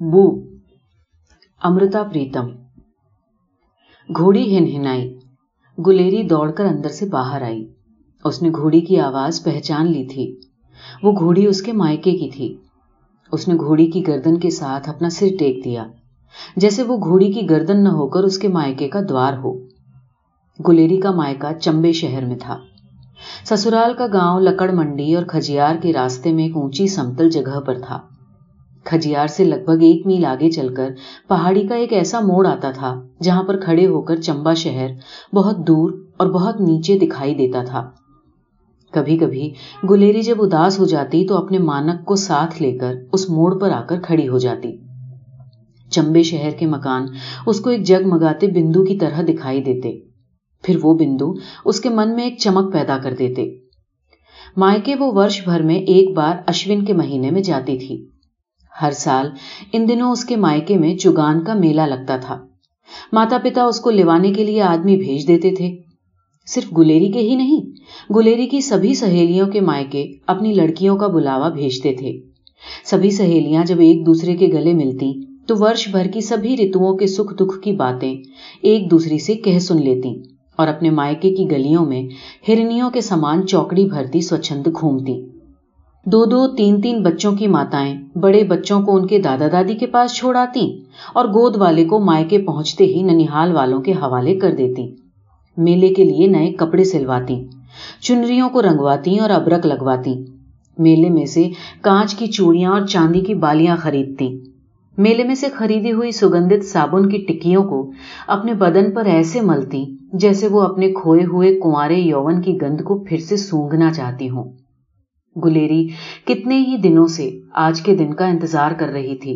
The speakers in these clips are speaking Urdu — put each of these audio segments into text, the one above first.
بو امرتا پریتم گھوڑی ہنہنائی گلیری دوڑ کر اندر سے باہر آئی اس نے گھوڑی کی آواز پہچان لی تھی وہ گھوڑی اس کے مائکے کی تھی اس نے گھوڑی کی گردن کے ساتھ اپنا سر ٹیک دیا جیسے وہ گھوڑی کی گردن نہ ہو کر اس کے مائکے کا دوار ہو گلیری کا مائکہ چمبے شہر میں تھا سسرال کا گاؤں لکڑ منڈی اور کھجیار کے راستے میں ایک اونچی سمتل جگہ پر تھا کھجیار سے لگ بھگ ایک میل آگے چل کر پہاڑی کا ایک ایسا موڑ آتا تھا جہاں پر کھڑے ہو کر چمبا شہر بہت دور اور بہت نیچے دکھائی دیتا تھا۔ کبھی کبھی گلیری جب اداس ہو جاتی تو اپنے مانک کو ساتھ لے کر اس موڑ پر آ کر کھڑی ہو جاتی۔ چمبے شہر کے مکان اس کو ایک جگ مگاتے بندو کی طرح دکھائی دیتے۔ پھر وہ بندو اس کے من میں ایک چمک پیدا کر دیتے۔ مائکے وہ ورش بھر میں ایک بار اشون کے مہینے میں جاتی تھی۔ ہر سال ان دنوں اس کے مائکے میں چگان کا میلہ لگتا تھا۔ ماتا پتا اس کو لیوانے کے لیے آدمی بھیج دیتے تھے۔ صرف گلیری کے ہی نہیں، گلیری کی سبھی سہیلیوں کے مائکے اپنی لڑکیوں کا بلاوا بھیجتے تھے۔ سبھی سہیلیاں جب ایک دوسرے کے گلے ملتی تو ورش بھر کی سبھی رتوؤں کے سکھ دکھ کی باتیں ایک دوسرے سے کہہ سن لیتی اور اپنے مائکے کی گلیوں میں ہرنیوں کے سامان چوکڑی بھرتی سوچھند گھومتی۔ دو دو تین تین بچوں کی ماتائیں، بڑے بچوں کو ان کے دادا دادی کے پاس چھوڑاتی اور گود والے کو مائکے پہنچتے ہی ننیحال والوں کے حوالے کر دیتی میلے کے لیے نئے کپڑے سلواتی، چنریوں کو رنگواتی اور ابرک لگواتی۔ میلے میں سے کانچ کی چوڑیاں اور چاندی کی بالیاں خریدتی میلے میں سے خریدی ہوئی سگندت صابن کی ٹکیوں کو اپنے بدن پر ایسے ملتی جیسے وہ اپنے کھوئے ہوئے کنوارے یوون کی گند کو پھر سے سونگنا چاہتی ہوں۔ گلیری کتنے ہی دنوں سے آج کے دن کا انتظار کر رہی تھی۔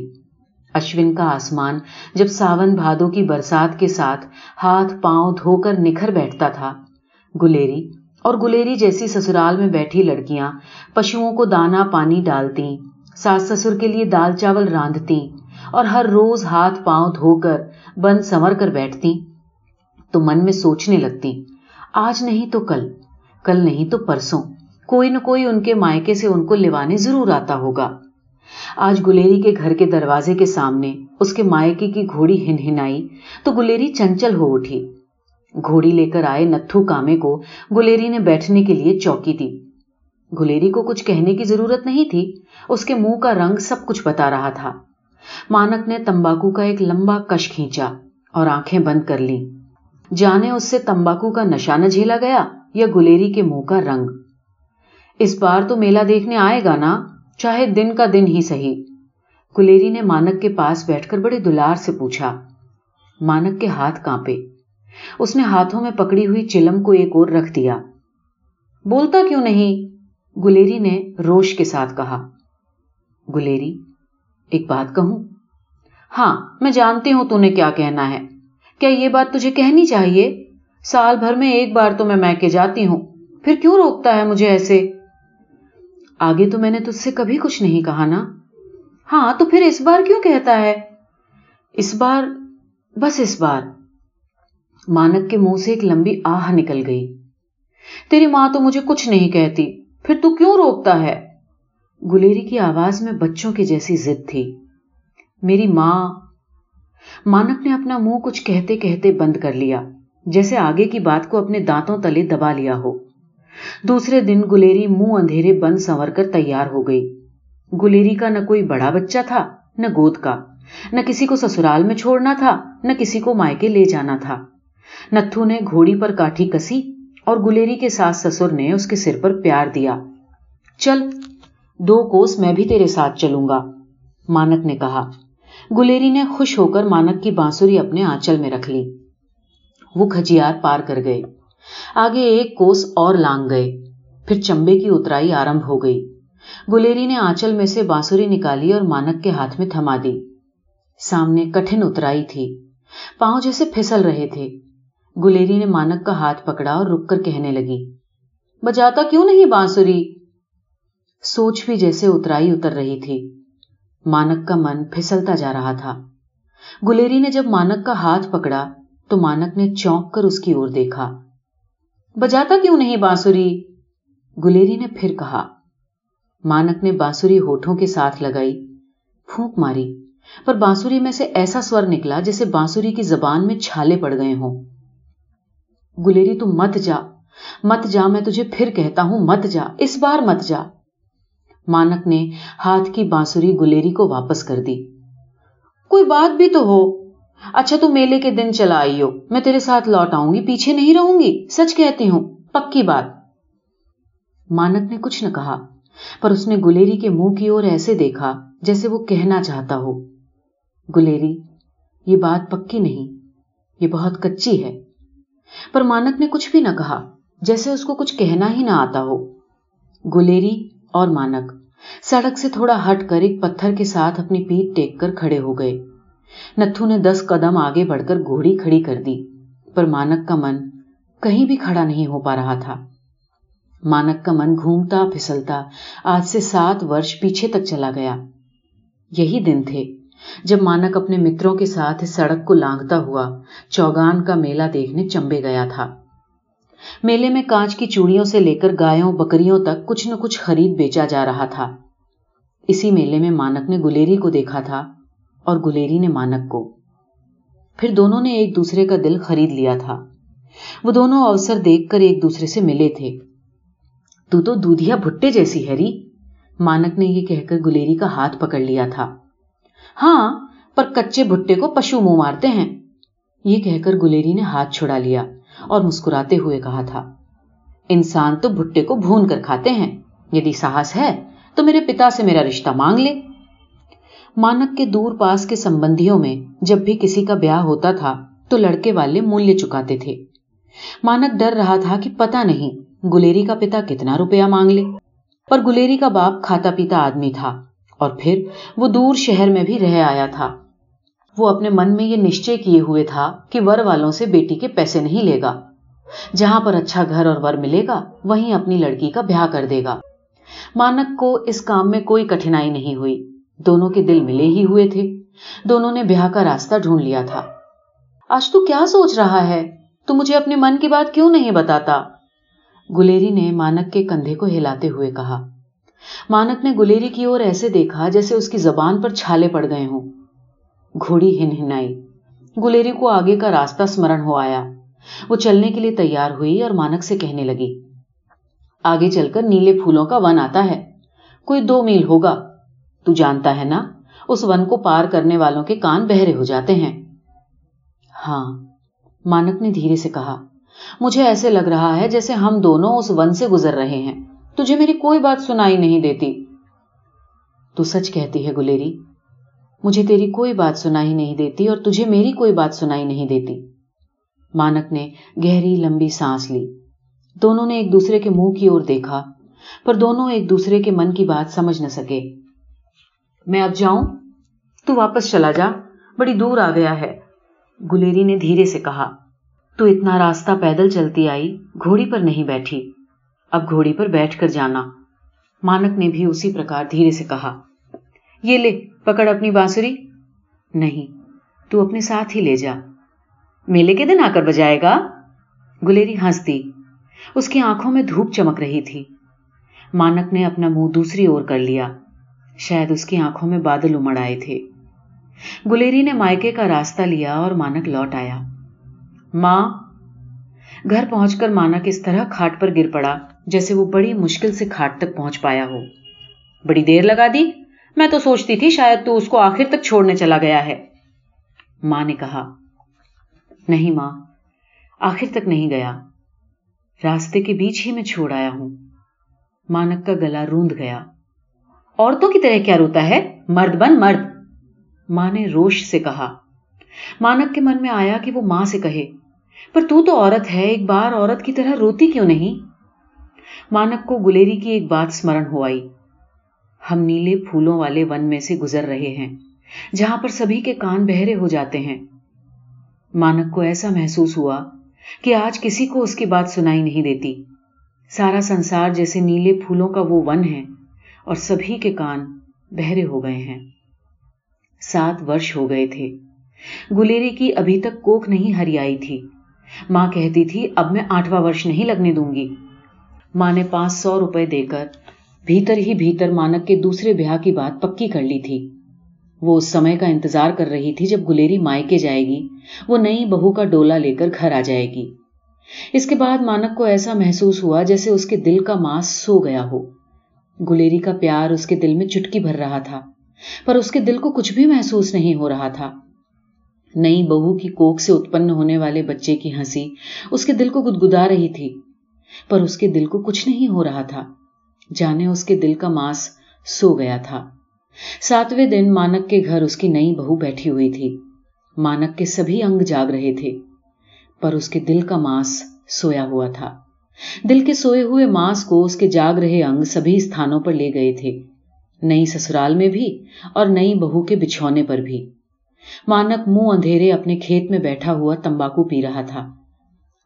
اشون کا آسمان جب ساون بھادوں کی برسات کے ساتھ ہاتھ پاؤں دھو کر نکھر بیٹھتا تھا۔ گلیری اور گلیری جیسی سسرال میں بیٹھی لڑکیاں پشوؤں کو دانا پانی ڈالتی ساس سسر کے لیے دال چاول راندتی اور ہر روز ہاتھ پاؤں دھو کر بند سنور کر بیٹھتی تو من میں سوچنے لگتی آج نہیں تو کل کل نہیں تو پرسوں۔ کوئی نہ کوئی ان کے مائکے سے ان کو لوانے ضرور آتا ہوگا۔ آج گلیری کے گھر کے دروازے کے سامنے اس کے مائکے کی گھوڑی ہن ہنائی تو گلیری چنچل ہو اٹھی۔ گھوڑی لے کر آئے نتھو کامے کو گلیری نے بیٹھنے کے لیے چوکی دی۔ گلیری کو کچھ کہنے کی ضرورت نہیں تھی، اس کے منہ کا رنگ سب کچھ بتا رہا تھا۔ مانک نے تمباکو کا ایک لمبا کش کھینچا اور آنکھیں بند کر لی جانے اس سے تمباکو کا نشانہ جھیلا گیا یا گلیری کے منہ کا رنگ؟ اس بار تو میلہ دیکھنے آئے گا نا، چاہے دن کا دن ہی سہی کلیری نے مانک کے پاس بیٹھ کر بڑے دلار سے پوچھا۔ مانک کے ہاتھ کانپے۔ اس نے ہاتھوں میں پکڑی ہوئی چلم کو ایک اور رکھ دیا۔ بولتا کیوں نہیں؟ گلیری نے روش کے ساتھ کہا۔ گلیری، ایک بات کہوں؟ ہاں میں جانتی ہوں تو نے کیا کہنا ہے۔ کیا یہ بات تجھے کہنی چاہیے؟ سال بھر میں ایک بار تو میں کے جاتی ہوں۔ پھر کیوں روکتا ہے مجھے ایسے؟ آگے تو میں نے تجھ سے کبھی کچھ نہیں کہا نا۔ ہاں تو پھر اس بار کیوں کہتا ہے؟ اس بار، بس اس بار۔ مانک کے منہ سے ایک لمبی آہ نکل گئی۔ تیری ماں تو مجھے کچھ نہیں کہتی، پھر تو کیوں روکتا ہے؟ گلیری کی آواز میں بچوں کی جیسی ضد تھی۔ میری ماں، مانک نے اپنا منہ کچھ کہتے کہتے بند کر لیا، جیسے آگے کی بات کو اپنے دانتوں تلے دبا لیا ہو۔ دوسرے دن گلیری منہ اندھیرے بند سنور کر تیار ہو گئی۔ گلیری کا نہ کوئی بڑا بچہ تھا، نہ گود کا۔ نہ کسی کو سسرال میں چھوڑنا تھا، نہ کسی کو مائکے لے جانا تھا۔ نتھو نے گھوڑی پر کاٹھی کسی اور گلیری کے ساتھ سسر نے اس کے سر پر پیار دیا۔ چل، دو کوس میں بھی تیرے ساتھ چلوں گا، مانک نے کہا۔ گلیری نے خوش ہو کر مانک کی بانسری اپنے آنچل میں رکھ لی۔ وہ کھجیار پار کر گئے۔ آگے ایک کوس اور لانگ گئے۔ پھر چمبے کی اترائی آرمب ہو گئی۔ گلیری نے آنچل میں سے بانسری نکالی اور مانک کے ہاتھ میں تھما دی۔ سامنے کٹھن اترائی تھی۔ پاؤں جیسے پھسل رہے تھے۔ گلیری نے مانک کا ہاتھ پکڑا اور رک کر کہنے لگی، بجاتا کیوں نہیں بانسری سوچ بھی جیسے اترائی اتر رہی تھی۔ مانک کا من پھسلتا جا رہا تھا۔ گلیری نے جب مانک کا ہاتھ پکڑا تو مانک نے چونک کر اس کی اور دیکھا۔ بجاتا کیوں نہیں بانسری؟ گلیری نے پھر کہا، مانک نے بانسری ہوٹھوں کے ساتھ لگائی، پھونک ماری، پر بانسری میں سے ایسا سور نکلا جسے بانسری کی زبان میں چھالے پڑ گئے ہوں۔ گلیری تم مت جا مت جا، میں تجھے پھر کہتا ہوں، مت جا، اس بار مت جا۔ مانک نے ہاتھ کی بانسری گلیری کو واپس کر دی۔ کوئی بات بھی تو ہو۔ اچھا تو میلے کے دن چلا آئی ہو میں تیرے ساتھ لوٹ آؤں گی، پیچھے نہیں رہوں گی۔ سچ کہتی ہوں، پکی بات۔ مانک نے کچھ نہ کہا، پر اس نے گلیری کے منہ کی اور ایسے دیکھا جیسے وہ کہنا چاہتا ہو۔ گلیری، یہ بات پکی نہیں، یہ بہت کچی ہے۔ پر مانک نے کچھ بھی نہ کہا، جیسے اس کو کچھ کہنا ہی نہ آتا ہو۔ گلیری اور مانک، سڑک سے تھوڑا ہٹ کر ایک پتھر کے ساتھ اپنی پیٹ ٹیک کر کھڑے ہو گئے۔ نتھو نے دس قدم آگے بڑھ کر گھوڑی کھڑی کر دی، پر مانک کا من کہیں بھی کھڑا نہیں ہو پا رہا تھا۔ مانک کا من گھومتا، پھسلتا، آج سے سات ورش پیچھے تک چلا گیا۔ یہی دن تھے جب مانک اپنے متروں کے ساتھ سڑک کو لانگتا ہوا چوگان کا میلہ دیکھنے چمبے گیا تھا۔ میلے میں کانچ کی چوڑیوں سے لے کر گایوں، بکریوں تک کچھ نہ کچھ خرید بیچا جا رہا تھا۔ اسی میلے میں مانک نے گلیری کو دیکھا تھا۔ اور گلیری نے مانک کو۔ پھر دونوں نے ایک دوسرے کا دل خرید لیا تھا۔ وہ دونوں اوسر دیکھ کر ایک دوسرے سے ملے تھے۔ تو تو دودھیا بھٹے جیسی ہے ری۔ مانک نے یہ کہہ کر گلیری کا ہاتھ پکڑ لیا تھا۔ ہاں پر کچے بھٹے کو پشو منہ مارتے ہیں۔ یہ کہہ کر گلیری نے ہاتھ چھڑا لیا اور مسکراتے ہوئے کہا تھا، انسان تو بھٹے کو بھون کر کھاتے ہیں۔ یدی ساہس ہے تو میرے پتا سے میرا رشتہ مانگ لے۔ مانک کے دور پاس کے سمبندیوں میں جب بھی کسی کا بیاہ ہوتا تھا تو لڑکے والے مولیہ چکاتے تھے۔ مانک ڈر رہا تھا کہ پتا نہیں گلیری کا پتا کتنا روپیہ مانگ لے۔ پر گلیری کا باپ کھاتا پیتا آدمی تھا اور پھر وہ دور شہر میں بھی رہ آیا تھا۔ وہ اپنے من میں یہ نشچے کیے ہوئے تھا کہ ور والوں سے بیٹی کے پیسے نہیں لے گا۔ جہاں پر اچھا گھر اور ور ملے گا، وہیں اپنی لڑکی کا بیاہ کر دے گا۔ مانک کو اس کام میں کوئی کٹھنائی نہیں ہوئی۔ دونوں کے دل ملے ہی ہوئے تھے۔ دونوں نے بیاہ کا راستہ ڈھونڈ لیا تھا۔ آج تو کیا سوچ رہا ہے؟ تو مجھے اپنے من کی بات کیوں نہیں بتاتا؟ گلیری نے مانک کے کندھے کو ہلاتے ہوئے کہا۔ مانک نے گلیری کی اور ایسے دیکھا جیسے اس کی زبان پر چھالے پڑ گئے ہوں۔ گھوڑی ہن ہنائی۔ گلیری کو آگے کا راستہ اسمرن ہو آیا۔ وہ چلنے کے لیے تیار ہوئی اور مانک سے کہنے لگی۔ آگے چل کر نیلے پھولوں کا ون آتا ہے۔ کوئی دو میل ہوگا۔ تو جانتا ہے نا، اس ون کو پار کرنے والوں کے کان بہرے ہو جاتے ہیں۔ ہاں مانک نے دھیرے سے کہا، مجھے ایسے لگ رہا ہے جیسے ہم دونوں اس ون سے گزر رہے ہیں۔ تجھے میری کوئی بات سنائی نہیں دیتی۔ تو سچ کہتی ہے گلیری، مجھے تیری کوئی بات سنائی نہیں دیتی اور تجھے میری کوئی بات سنائی نہیں دیتی۔ مانک نے گہری لمبی سانس لی۔ دونوں نے ایک دوسرے کے منہ کی اور دیکھا، پر دونوں ایک دوسرے کے من کی بات سمجھ نہ سکے۔ میں اب جاؤں؟ تو واپس چلا جا، بڑی دور آ گیا ہے۔ گلیری نے دھیرے سے کہا، تو اتنا راستہ پیدل چلتی آئی، گھوڑی پر نہیں بیٹھی۔ اب گھوڑی پر بیٹھ کر جانا۔ مانک نے بھی اسی پرکار دھیرے سے کہا، یہ لے، پکڑ اپنی بانسری۔ نہیں، تو اپنے ساتھ ہی لے جا۔ میلے کے دن آ کر بجائے گا؟ گلیری ہنس دی اس کی آنکھوں میں دھوپ چمک رہی تھی۔ مانک نے اپنا منہ دوسری اور کر لیا۔ شاید اس کی آنکھوں میں بادل امڑ آئے تھے۔ گلیری نے مائکے کا راستہ لیا اور مانک لوٹ آیا۔ ماں، گھر پہنچ کر مانک اس طرح کھاٹ پر گر پڑا جیسے وہ بڑی مشکل سے کھاٹ تک پہنچ پایا ہو۔ بڑی دیر لگا دی۔ میں تو سوچتی تھی شاید تو اس کو آخر تک چھوڑنے چلا گیا ہے۔ ماں نے کہا، نہیں ماں، آخر تک نہیں گیا۔ راستے کے بیچ ہی میں چھوڑ آیا ہوں۔ مانک کا گلا روند گیا۔ عورتوں کی طرح کیا روتا ہے؟ مرد بن مرد۔ ماں نے روش سے کہا، مانک کے من میں آیا کہ وہ ماں سے کہے، پر تو تو عورت ہے، ایک بار عورت کی طرح روتی کیوں نہیں؟ مانک کو گلیری کی ایک بات اسمرن ہو آئی۔ ہم نیلے پھولوں والے ون میں سے گزر رہے ہیں، جہاں پر سبھی کے کان بہرے ہو جاتے ہیں۔ مانک کو ایسا محسوس ہوا کہ آج کسی کو اس کی بات سنائی نہیں دیتی۔ سارا سنسار جیسے نیلے پھولوں کا وہ ون ہے۔ اور سبھی کے کان بہرے ہو گئے ہیں۔ سات ورش ہو گئے تھے۔ گلیری کی ابھی تک کوک نہیں ہری آئی تھی۔ ماں کہتی تھی، اب میں آٹھواں ورش نہیں لگنے دوں گی۔ ماں نے پانچ سو روپے دے کر بھیتر ہی بھیتر مانک کے دوسرے بیاہ کی بات پکی کر لی تھی۔ وہ اس سمے کا انتظار کر رہی تھی جب گلیری مائکے جائے گی۔ وہ نئی بہو کا ڈولا لے کر گھر آ جائے گی۔ اس کے بعد مانک کو ایسا محسوس ہوا جیسے اس کے دل کا ماس سو گیا ہو۔ گلیری کا پیار اس کے دل میں چٹکی بھر رہا تھا، پر اس کے دل کو کچھ بھی محسوس نہیں ہو رہا تھا۔ نئی بہو کی کوک سے اتپن ہونے والے بچے کی ہنسی اس کے دل کو گدگدا رہی تھی، پر اس کے دل کو کچھ نہیں ہو رہا تھا۔ جانے اس کے دل کا ماس سو گیا تھا۔ ساتویں دن مانک کے گھر اس کی نئی بہو بیٹھی ہوئی تھی۔ مانک کے سبھی انگ جاگ رہے تھے، پر اس کے دل کا ماس سویا ہوا تھا۔ دل کے سوئے ہوئے ماس کو اس کے جاگ رہے انگ سبھی استھانوں پر لے گئے تھے، نئی سسرال میں بھی اور نئی بہو کے بچھونے پر بھی۔ مانک منہ اندھیرے اپنے کھیت میں بیٹھا ہوا تمباکو پی رہا تھا،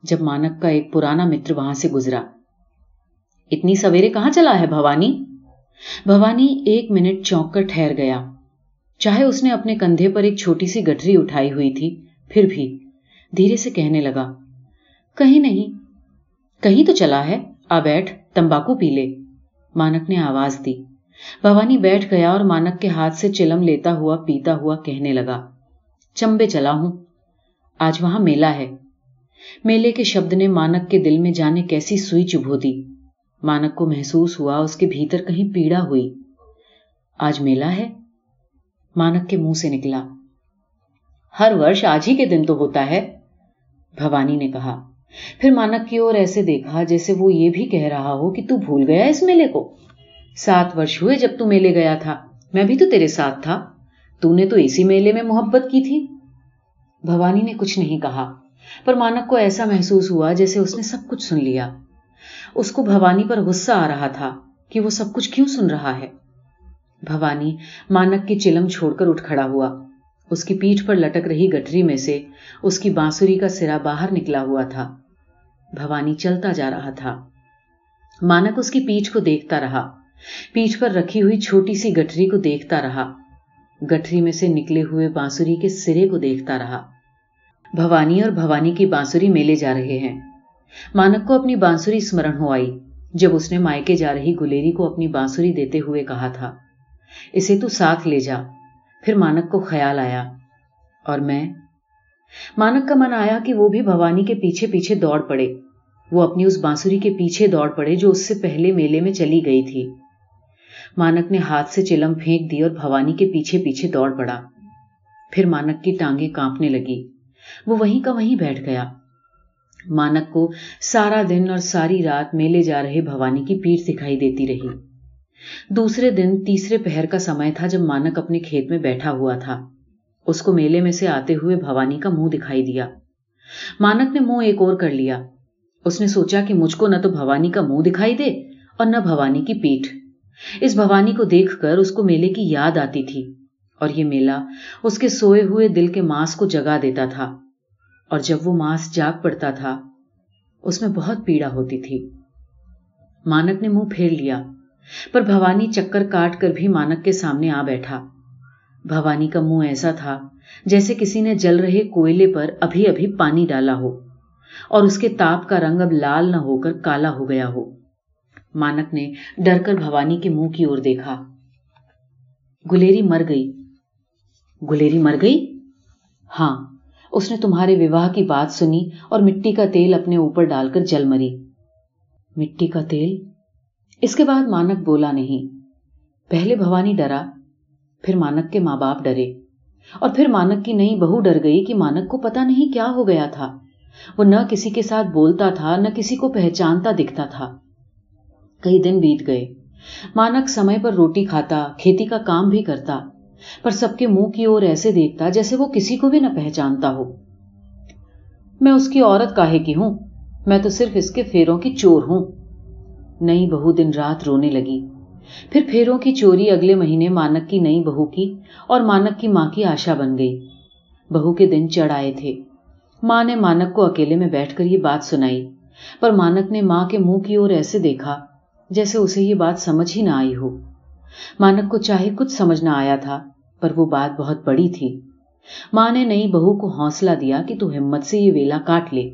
جب مانک کا ایک پرانا متر وہاں سے گزرا۔ اتنی سویرے کہاں چلا ہے بھوانی؟ بھوانی ایک منٹ چونک کر ٹھہر گیا۔ چاہے اس نے اپنے کندھے پر ایک چھوٹی سی گٹری اٹھائی ہوئی تھی، پھر بھی دھیرے سے کہنے لگا، کہیں نہیں کہیں تو چلا ہے، آ بیٹھ، تمباکو پی لے۔ مانک نے آواز دی۔ بھوانی بیٹھ گیا اور مانک کے ہاتھ سے چلم لیتا ہوا، پیتا ہوا کہنے لگا، چمبے چلا ہوں۔ آج وہاں میلہ ہے۔ میلے کے شبد نے مانک کے دل میں جانے کیسی سوئی چبھو دی۔ مانک کو محسوس ہوا، اس کے بھیتر کہیں پیڑا ہوئی۔ آج میلہ ہے۔ مانک کے منہ سے نکلا۔ ہر ورش آج ہی کے دن تو ہوتا ہے، بھوانی نے کہا۔ پھر مانک کی اور ایسے دیکھا جیسے وہ یہ بھی کہہ رہا ہو کہ تو بھول گیا اس میلے کو۔ سات ورش ہوئے جب تو میلے گیا تھا۔ میں بھی تو تیرے ساتھ تھا۔ تو نے تو اسی میلے میں محبت کی تھی۔ بھوانی نے کچھ نہیں کہا، پر مانک کو ایسا محسوس ہوا جیسے اس نے سب کچھ سن لیا۔ اس کو بھوانی پر غصہ آ رہا تھا کہ وہ سب کچھ کیوں سن رہا ہے۔ بھوانی مانک کی چلم چھوڑ کر اٹھ کھڑا ہوا۔ اس کی پیٹھ پر لٹک رہی گٹری میں سے اس کی بانسری کا سرا باہر نکلا ہوا تھا۔ بھوانی چلتا جا رہا تھا۔ مانک اس کی پیٹھ کو دیکھتا رہا۔ پیٹھ پر رکھی ہوئی چھوٹی سی گٹری کو دیکھتا رہا۔ گٹری میں سے نکلے ہوئے بانسری کے سرے کو دیکھتا رہا۔ بھوانی اور بھوانی کی بانسری میلے جا رہے ہیں۔ مانک کو اپنی بانسری اسمرن ہو آئی، جب اس نے مائکے جا رہی گلیری کو اپنی بانسری دیتے ہوئے کہا تھا، اسے تو ساتھ لے جا۔ پھر مانک کو خیال آیا اور میں، مانک کا من آیا کہ وہ بھی بھوانی کے پیچھے پیچھے دوڑ پڑے۔ وہ اپنی اس بانسری کے پیچھے دوڑ پڑے جو اس سے پہلے میلے میں چلی گئی تھی۔ مانک نے ہاتھ سے چلم پھینک دی اور بھوانی کے پیچھے پیچھے دوڑ پڑا۔ پھر مانک کی ٹانگیں کانپنے لگی۔ وہ وہیں کا وہیں بیٹھ گیا۔ مانک کو سارا دن اور ساری رات میلے جا رہے بھوانی کی پیٹ دکھائی دیتی رہی۔ دوسرے دن تیسرے پہر کا سمے تھا جب مانک اپنے کھیت میں بیٹھا ہوا تھا۔ اس کو میلے میں سے آتے ہوئے بھوانی کا منہ دکھائی دیا۔ مانک نے منہ ایک اور کر لیا۔ اس نے سوچا کہ مجھ کو نہ تو بھوانی کا منہ دکھائی دے اور نہ بھوانی کی پیٹ اس بھوانی کو دیکھ کر اس کو میلے کی یاد آتی تھی اور یہ میلہ اس کے سوئے ہوئے دل کے ماس کو جگا دیتا تھا۔ اور جب وہ ماس جاگ پڑتا تھا، اس میں بہت پیڑا ہوتی تھی۔ مانک نے منہ پھیر لیا۔ پر بھوانی چکر کاٹ کر بھی مانک کے سامنے آ بیٹھا۔ بھوانی کا منہ ایسا تھا جیسے کسی نے جل رہے کوئلے پر ابھی ابھی پانی ڈالا ہو اور اس کے تاپ کا رنگ اب لال نہ ہو کر کالا ہو گیا ہو۔ مانک نے ڈر کر بھوانی کے منہ کی اور دیکھا۔ گلیری مر گئی۔ گلیری مر گئی؟ ہاں اس نے تمہارے وواہ کی بات سنی اور مٹی کا تیل اپنے اوپر ڈال کر جل مری۔ مٹی کا تیل؟ اس کے بعد مانک بولا نہیں۔ پہلے بھوانی ڈرا، پھر مانک کے ماں باپ ڈرے۔ اور پھر مانک کی نئی بہو ڈر گئی کہ مانک کو پتا نہیں کیا ہو گیا تھا۔ وہ نہ کسی کے ساتھ بولتا تھا، نہ کسی کو پہچانتا دکھتا تھا۔ کئی دن بیت گئے۔ مانک سمے پر روٹی کھاتا، کھیتی کا کام بھی کرتا، پر سب کے منہ کی اور ایسے دیکھتا جیسے وہ کسی کو بھی نہ پہچانتا ہو۔ میں اس کی عورت کاہے کی ہوں؟ میں تو صرف اس کے پھیروں کی چور ہوں۔ نئی بہو دن رات رونے لگی۔ پھر پھیروں کی چوری اگلے مہینے مانک کی نئی بہو کی اور مانک کی ماں کی آشا بن گئی۔ بہو کے دن چڑھ آئے تھے۔ ماں نے مانک کو اکیلے میں بیٹھ کر یہ بات سنائی، پر مانک نے ماں کے منہ کی اور ایسے دیکھا جیسے اسے یہ بات سمجھ ہی نہ آئی ہو۔ مانک کو چاہے کچھ سمجھ نہ آیا تھا، پر وہ بات بہت بڑی تھی۔ ماں نے نئی بہو کو حوصلہ دیا کہ تو ہمت سے یہ ویلا کاٹ لے۔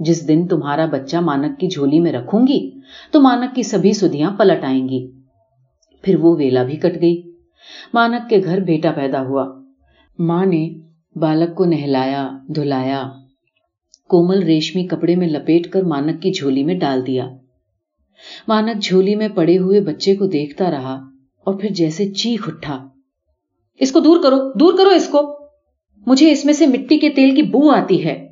جس دن تمہارا بچہ مانک کی جھولی میں رکھوں گی تو مانک کی سبھی سدیاں پلٹ آئیں گی۔ پھر وہ ویلا بھی کٹ گئی۔ مانک کے گھر بیٹا پیدا ہوا۔ ماں نے بالک کو نہلایا، دھلایا، کومل ریشمی کپڑے میں لپیٹ کر مانک کی جھولی میں ڈال دیا۔ مانک جھولی میں پڑے ہوئے بچے کو دیکھتا رہا اور پھر جیسے چیخ اٹھا۔ اس کو دور کرو دور کرو اس کو۔ مجھے اس میں سے مٹی کے تیل کی بو آتی ہے۔